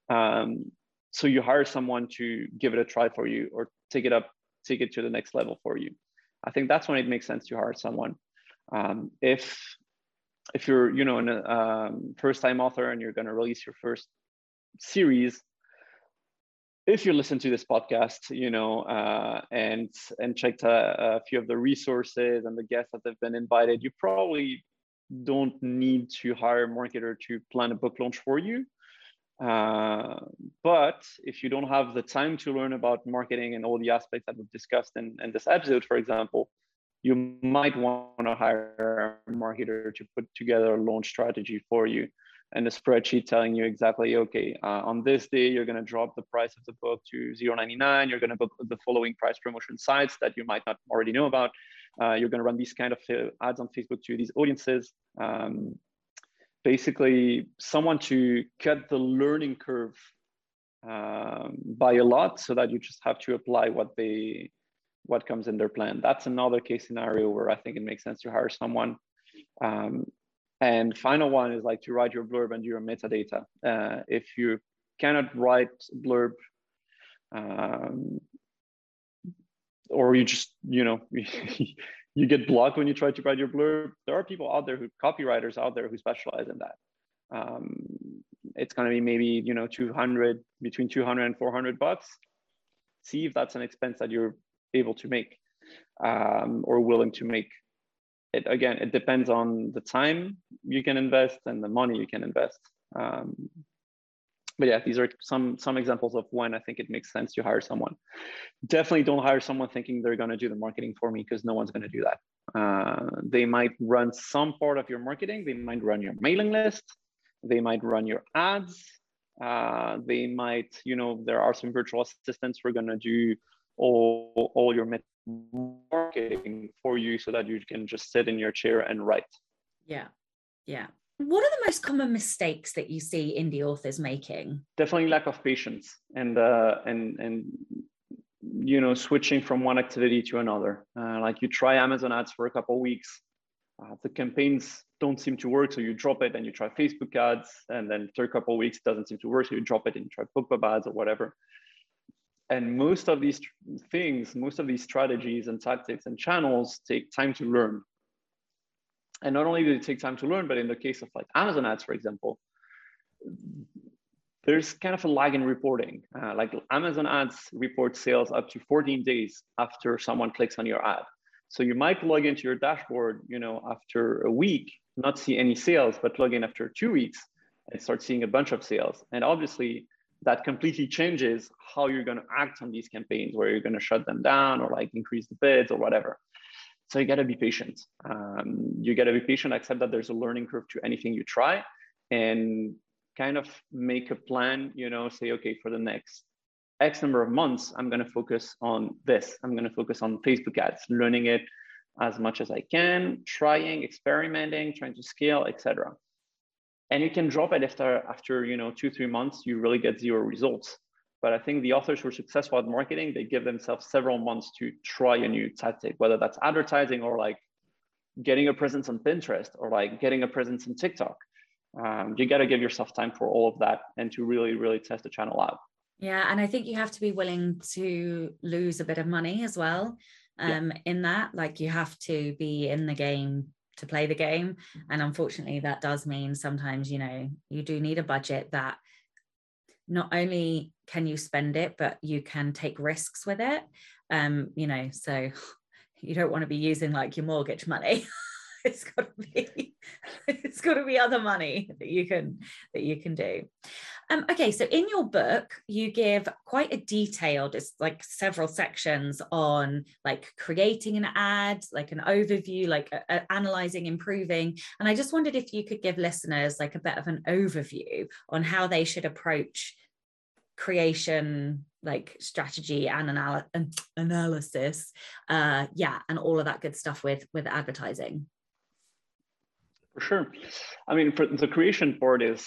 Um, so you hire someone to give it a try for you or take it up, take it to the next level for you. I think that's when it makes sense to hire someone. Um, if if you're you know a um, first time author and you're going to release your first series if you listen to this podcast, you know, uh, and and checked a, a, few of the resources and the guests that have been invited, you probably don't need to hire a marketer to plan a book launch for you. Uh, but if you don't have the time to learn about marketing and all the aspects that we've discussed in, in this episode, for example, you might want to hire a marketer to put together a launch strategy for you and a spreadsheet telling you exactly, okay, uh, on this day, you're going to drop the price of the book to 0.99. You're going to book the following price promotion sites that you might not already know about. Uh, you're going to run these kind of uh, ads on Facebook to these audiences. Um, basically, someone to cut the learning curve um, by a lot so that you just have to apply what they what comes in their plan. That's another case scenario where I think it makes sense to hire someone. Um, and final one is like to write your blurb and your metadata. Uh, if you cannot write blurb, um, or you just, you know, you get blocked when you try to write your blurb, there are people out there who, copywriters out there who specialize in that. Um, it's going to be maybe, you know, 200, between 200 and 400 bucks. See if that's an expense that you're able to make um, or willing to make it again it depends on the time you can invest and the money you can invest um, but yeah, these are some some examples of when I think it makes sense to hire someone. Definitely don't hire someone thinking they're going to do the marketing for me because no one's going to do that. Uh, they might run some part of your marketing. They might run your mailing list. They might run your ads. Uh, they might, you know, there are some virtual assistants who are going to do all all your marketing for you so that you can just sit in your chair and write. Yeah, yeah what are the most common mistakes that you see indie authors making? Definitely lack of patience and uh, and and you know switching from one activity to another. Uh, like you try Amazon ads for a couple weeks, uh, the campaigns don't seem to work, so you drop it and you try Facebook ads, and then after a couple weeks it doesn't seem to work, so you drop it and you try BookBub ads or whatever. And most of these things, most of these strategies and tactics and channels take time to learn and not only do they take time to learn, but in the case of like Amazon ads, for example, there's kind of a lag in reporting. Uh, like Amazon ads report sales up to 14 days after someone clicks on your ad. So you might log into your dashboard, you know, after a week, not see any sales, but log in after two weeks and start seeing a bunch of sales. And obviously, that completely changes how you're going to act on these campaigns, where you're going to shut them down or like increase the bids or whatever. So you got to be patient. Um, you got to be patient, accept that there's a learning curve to anything you try, and kind of make a plan. You know, say, okay, for the next X number of months, I'm going to focus on this. I'm going to focus on Facebook ads, learning it as much as I can, trying, experimenting, trying to scale, etc. And you can drop it after after you know two three months. You really get zero results. But I think the authors who are successful at marketing, they give themselves several months to try a new tactic, whether that's advertising or like getting a presence on Pinterest or like getting a presence on TikTok. Um, you got to give yourself time for all of that and to really, really test the channel out. Yeah. And I think you have to be willing to lose a bit of money as well um, yeah. in that. Like you have to be in the game to play the game. And unfortunately, that does mean sometimes, you know, you do need a budget that not only can you spend it, but you can take risks with it. Um, you know, so you don't want to be using like your mortgage money. it's got to be it's got to be other money that you can that you can do. Um, okay so in your book you give quite a detailed it's like several sections on like creating an ad like an overview like uh, analyzing improving. And i just wondered if you could give listeners like a bit of an overview on how they should approach creation like strategy and anal- analysis uh yeah and all of that good stuff with with advertising for sure i mean for the creation part is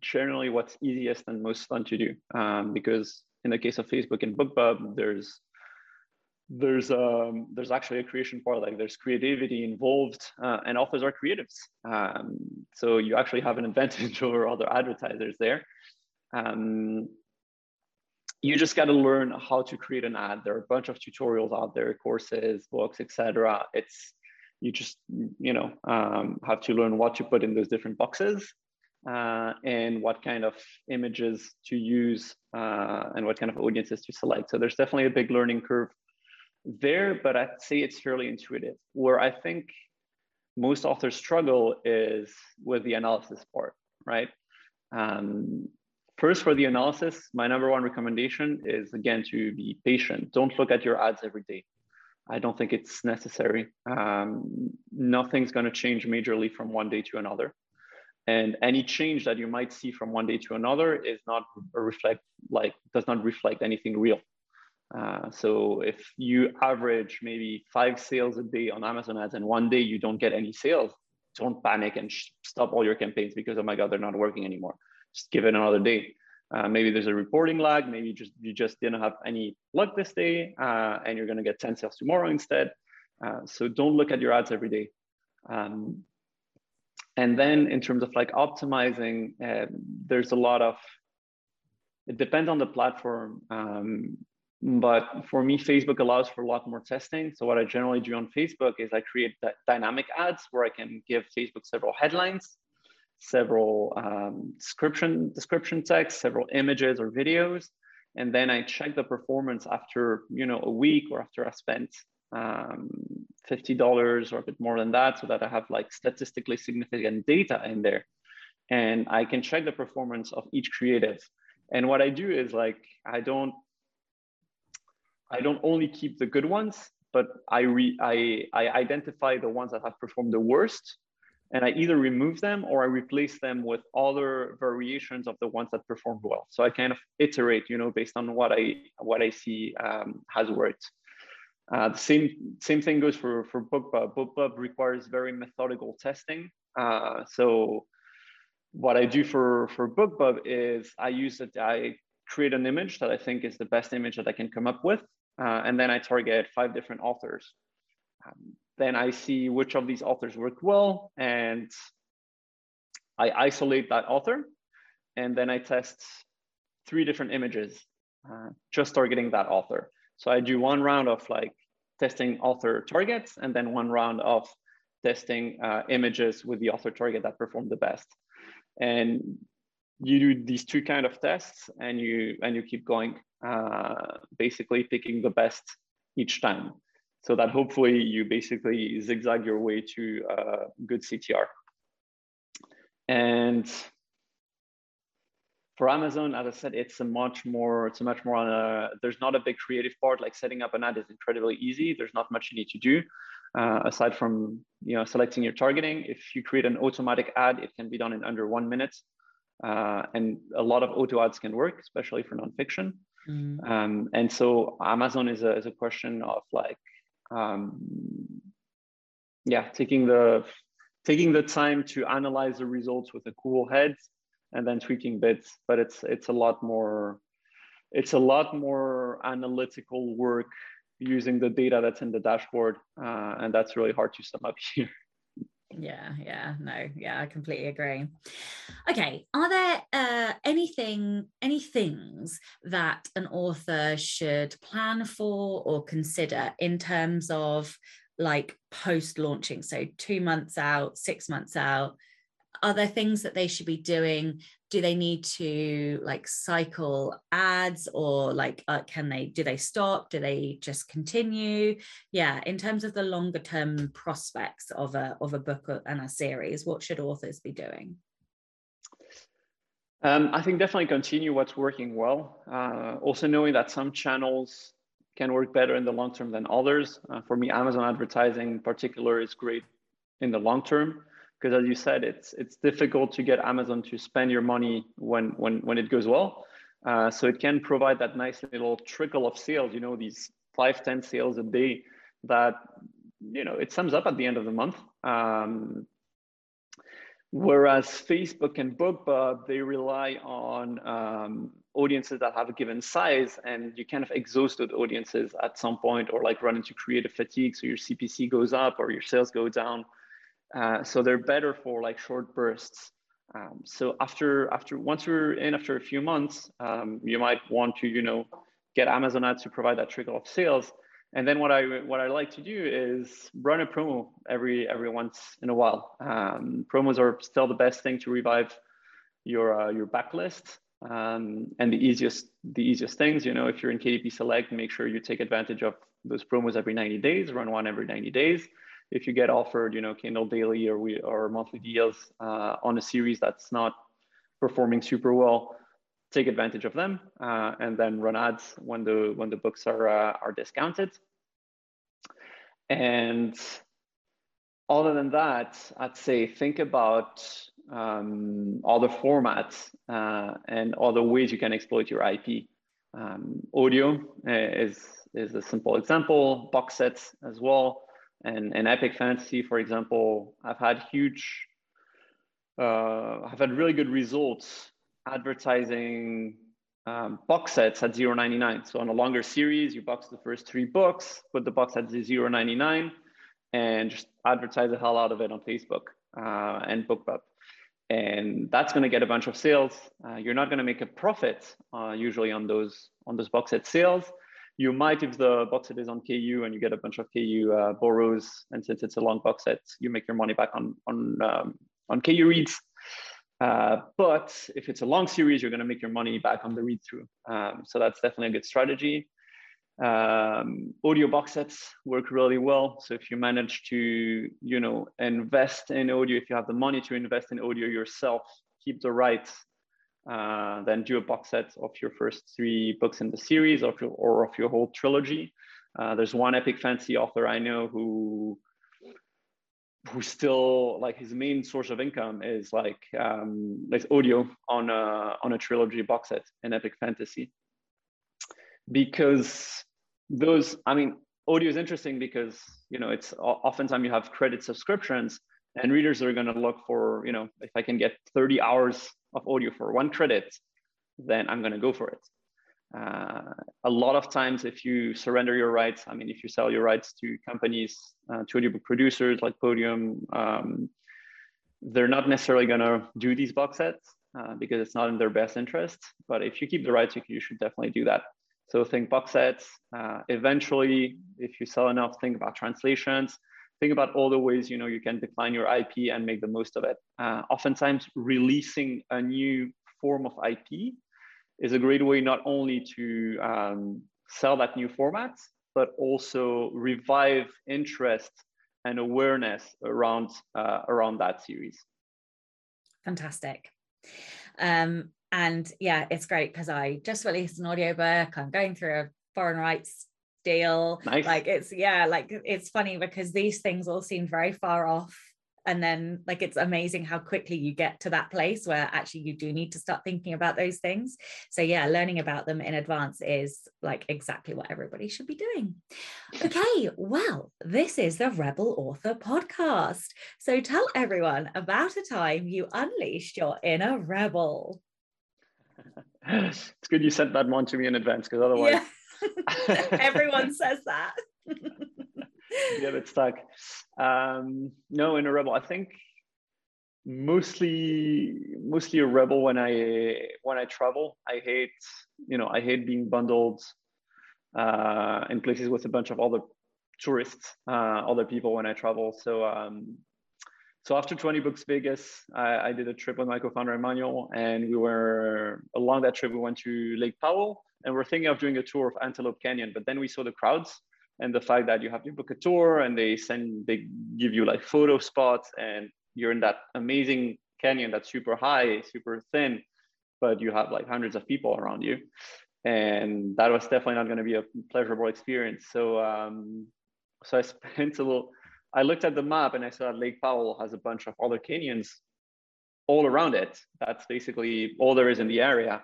generally what's easiest and most fun to do um, because in the case of facebook and bookbub there's there's um, there's actually a creation part like there's creativity involved uh, and authors are creatives um, so you actually have an advantage over other advertisers there um, you just got to learn how to create an ad. There are a bunch of tutorials out there, courses, books, etc. It's you just you know um, have to learn what to put in those different boxes uh, and what kind of images to use uh, and what kind of audiences to select. So there's definitely a big learning curve there, but I'd say it's fairly intuitive. Where I think most authors struggle is with the analysis part, right? Um, First, for the analysis, my number one recommendation is again to be patient. Don't look at your ads every day. I don't think it's necessary. Um, nothing's going to change majorly from one day to another. And any change that you might see from one day to another is not a reflect like does not reflect anything real. Uh, so if you average maybe five sales a day on Amazon ads and one day you don't get any sales, don't panic and sh- stop all your campaigns because oh my god they're not working anymore just give it another day. Uh, maybe there's a reporting lag. Maybe you just you just didn't have any luck this day, uh, and you're going to get 10 sales tomorrow instead. Uh, so don't look at your ads every day. Um, and then in terms of like optimizing, uh, there's a lot of. It depends on the platform, um, but for me, Facebook allows for a lot more testing. So what I generally do on Facebook is I create dynamic ads where I can give Facebook several headlines several um, description description text, several images or videos, and then I check the performance after you know a week or after I spent um, fifty dollars or a bit more than that, so that I have like statistically significant data in there, and I can check the performance of each creative. And what I do is like I don't I don't only keep the good ones, but I re I I identify the ones that have performed the worst, and I either remove them or I replace them with other variations of the ones that performed well. So I kind of iterate, you know, based on what I what I see um, has worked. Uh, the same same thing goes for for BookBub. BookBub requires very methodical testing. Uh, so what I do for for BookBub is I use it. I create an image that I think is the best image that I can come up with, uh, and then I target five different authors. Um, then I see which of these authors work well, and I isolate that author, and then I test three different images, uh, just targeting that author. So I do one round of like testing author targets, and then one round of testing uh, images with the author target that performed the best. And you do these two kind of tests, and you and you keep going, uh, basically picking the best each time, so that hopefully you basically zigzag your way to a uh, good CTR. And for Amazon, as I said, it's a much more, it's a much more on a, there's not a big creative part, like setting up an ad is incredibly easy. There's not much you need to do uh, aside from, you know, selecting your targeting. If you create an automatic ad, it can be done in under one minute. Uh, and a lot of auto ads can work, especially for nonfiction. Mm. Um, and so Amazon is a, is a question of like, um, yeah, taking the, taking the time to analyze the results with a cool head and then tweaking bits but it's it's a lot more it's a lot more analytical work using the data that's in the dashboard uh, and that's really hard to sum up here yeah yeah no yeah i completely agree. Okay are there uh, anything any things that an author should plan for or consider in terms of like post launching so two months out six months out are there things that they should be doing? Do they need to like cycle ads or like uh, can they do they stop? Do they just continue? Yeah in terms of the longer term prospects of a of a book and a series what should authors be doing? Um, i think definitely continue what's working well uh, also knowing that some channels can work better in the long term than others. Uh, for me amazon advertising in particular is great in the long term because as you said, it's it's difficult to get Amazon to spend your money when when when it goes well. Uh, so it can provide that nice little trickle of sales. You know, these five ten sales a day that you know it sums up at the end of the month. Um, whereas Facebook and BookBub they rely on um, audiences that have a given size, and you kind of exhaust those audiences at some point, or like run into creative fatigue, so your CPC goes up or your sales go down. Uh, so they're better for like short bursts. Um, so after after once you're in after a few months, um, you might want to you know get Amazon ads to provide that trickle of sales. And then what I what I like to do is run a promo every every once in a while. Um, promos are still the best thing to revive your uh, your backlist. Um, and the easiest the easiest things, you know, if you're in KDP Select, make sure you take advantage of those promos every 90 days. Run one every 90 days if you get offered, you know, Kindle daily or we or monthly deals uh, on a series that's not performing super well, take advantage of them uh, and then run ads when the when the books are uh, are discounted. And other than that, I'd say think about um, other formats uh, and other ways you can exploit your IP. Um, audio uh, is is a simple example. Box sets as well and, and epic fantasy, for example, I've had huge, uh, I've had really good results advertising um, box sets at 0.99. So on a longer series, you box the first three books, put the box at 0.99, and just advertise the hell out of it on Facebook uh, and BookBub. And that's going to get a bunch of sales. Uh, you're not going to make a profit uh, usually on those on those box set sales, you might, if the box set is on KU and you get a bunch of KU uh, borrows, and since it's a long box set, you make your money back on on um, on KU reads. Uh, but if it's a long series, you're going to make your money back on the read through. Um, so that's definitely a good strategy. Um, audio box sets work really well. So if you manage to, you know, invest in audio, if you have the money to invest in audio yourself, keep the rights uh, then do a box set of your first three books in the series or, or of your whole trilogy. Uh, there's one epic fantasy author I know who who still like his main source of income is like um, like audio on a on a trilogy box set in epic fantasy because those i mean audio is interesting because you know it's oftentimes you have credit subscriptions and readers are going to look for you know if i can get 30 hours of audio for one credit then i'm going to go for it uh, a lot of times if you surrender your rights i mean if you sell your rights to companies uh, to audiobook producers like podium um, they're not necessarily going to do these box sets uh, because it's not in their best interest but if you keep the rights you, you should definitely do that so think box sets. Uh, eventually, if you sell enough, think about translations. Think about all the ways you know you can define your IP and make the most of it. Uh, oftentimes, releasing a new form of IP is a great way not only to um, sell that new format, but also revive interest and awareness around uh, around that series. Fantastic. Um, and yeah it's great because i just released an audiobook i'm going through a foreign rights deal nice. like it's yeah like it's funny because these things all seem very far off. And then like it's amazing how quickly you get to that place where actually you do need to start thinking about those things. So yeah learning about them in advance is like exactly what everybody should be doing. Okay well this is the rebel author podcast. So tell everyone about a time you unleashed your inner rebel. It's good you sent that one to me in advance because otherwise yeah. everyone says that. Yeah it's stuck. Um, no in a rebel i think mostly mostly a rebel when i when i travel. I hate you know i hate being bundled uh, in places with a bunch of other tourists uh, other people when i travel. So um, so after 20 Books Vegas, I, I, did a trip with my co-founder Emmanuel, and we were along that trip. We went to Lake Powell, and we're thinking of doing a tour of Antelope Canyon. But then we saw the crowds and the fact that you have to book a tour, and they send they give you like photo spots, and you're in that amazing canyon that's super high, super thin, but you have like hundreds of people around you, and that was definitely not going to be a pleasurable experience. So um, so I spent a little I looked at the map and I saw that Lake Powell has a bunch of other canyons all around it. That's basically all there is in the area.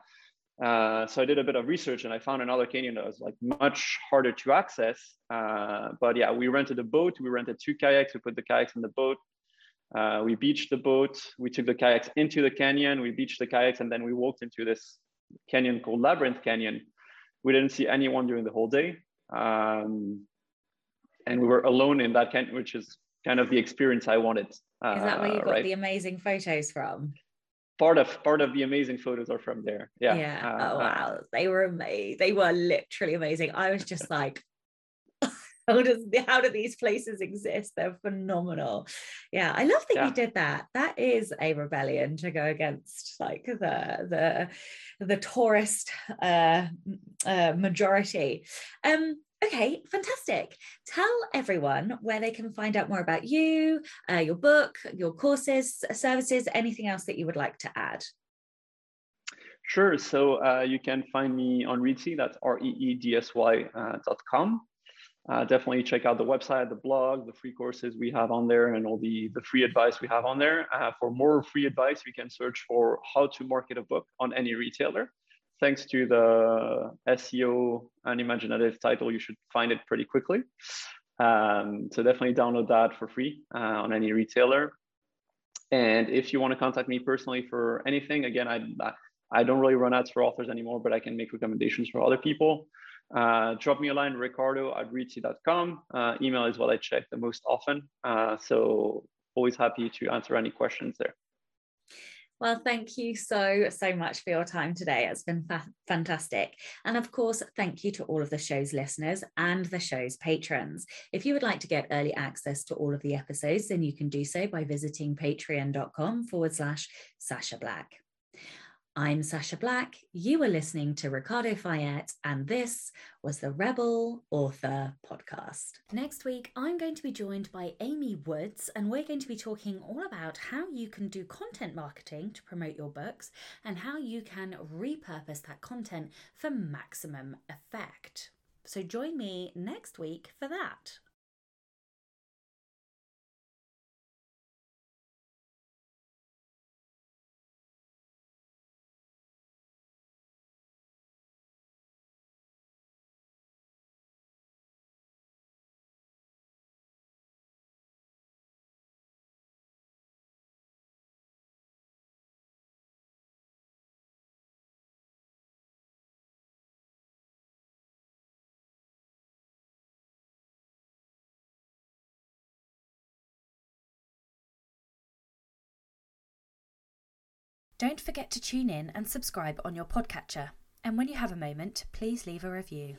Uh, so I did a bit of research and I found another canyon that was like much harder to access. Uh, but yeah, we rented a boat. We rented two kayaks. We put the kayaks in the boat. Uh, we beached the boat. We took the kayaks into the canyon. We beached the kayaks and then we walked into this canyon called Labyrinth Canyon. We didn't see anyone during the whole day. Um, and we were alone in that canyon, which is kind of the experience I wanted. Uh, is that where you got right? the amazing photos from? Part of part of the amazing photos are from there. Yeah. Yeah. Uh, oh wow, they were amazing. They were literally amazing. I was just like, how does how do these places exist? They're phenomenal. Yeah, I love that yeah. you did that. That is a rebellion to go against like the the the tourist uh, uh, majority. Um, Okay, fantastic. Tell everyone where they can find out more about you, uh, your book, your courses, services, anything else that you would like to add. Sure. So uh, you can find me on Reedsy, that's R-E-E-D-S-Y uh, dot com. Uh, definitely check out the website, the blog, the free courses we have on there, and all the, the free advice we have on there. Uh, for more free advice, you can search for how to market a book on any retailer thanks to the SEO and imaginative title, you should find it pretty quickly. Um, so definitely download that for free uh, on any retailer. And if you want to contact me personally for anything, again, I, I don't really run ads for authors anymore, but I can make recommendations for other people. Uh, drop me a line, ricardo at reedsy.com. Uh, email is what I check the most often. Uh, so always happy to answer any questions there. Well, thank you so, so much for your time today. It's been fa- fantastic. And of course, thank you to all of the show's listeners and the show's patrons. If you would like to get early access to all of the episodes, then you can do so by visiting patreon.com forward slash Sacha Black. I'm Sacha Black. You are listening to Ricardo Fayet, and this was the Rebel Author Podcast. Next week, I'm going to be joined by Amy Woods, and we're going to be talking all about how you can do content marketing to promote your books and how you can repurpose that content for maximum effect. So join me next week for that. Don't forget to tune in and subscribe on your podcatcher. And when you have a moment, please leave a review.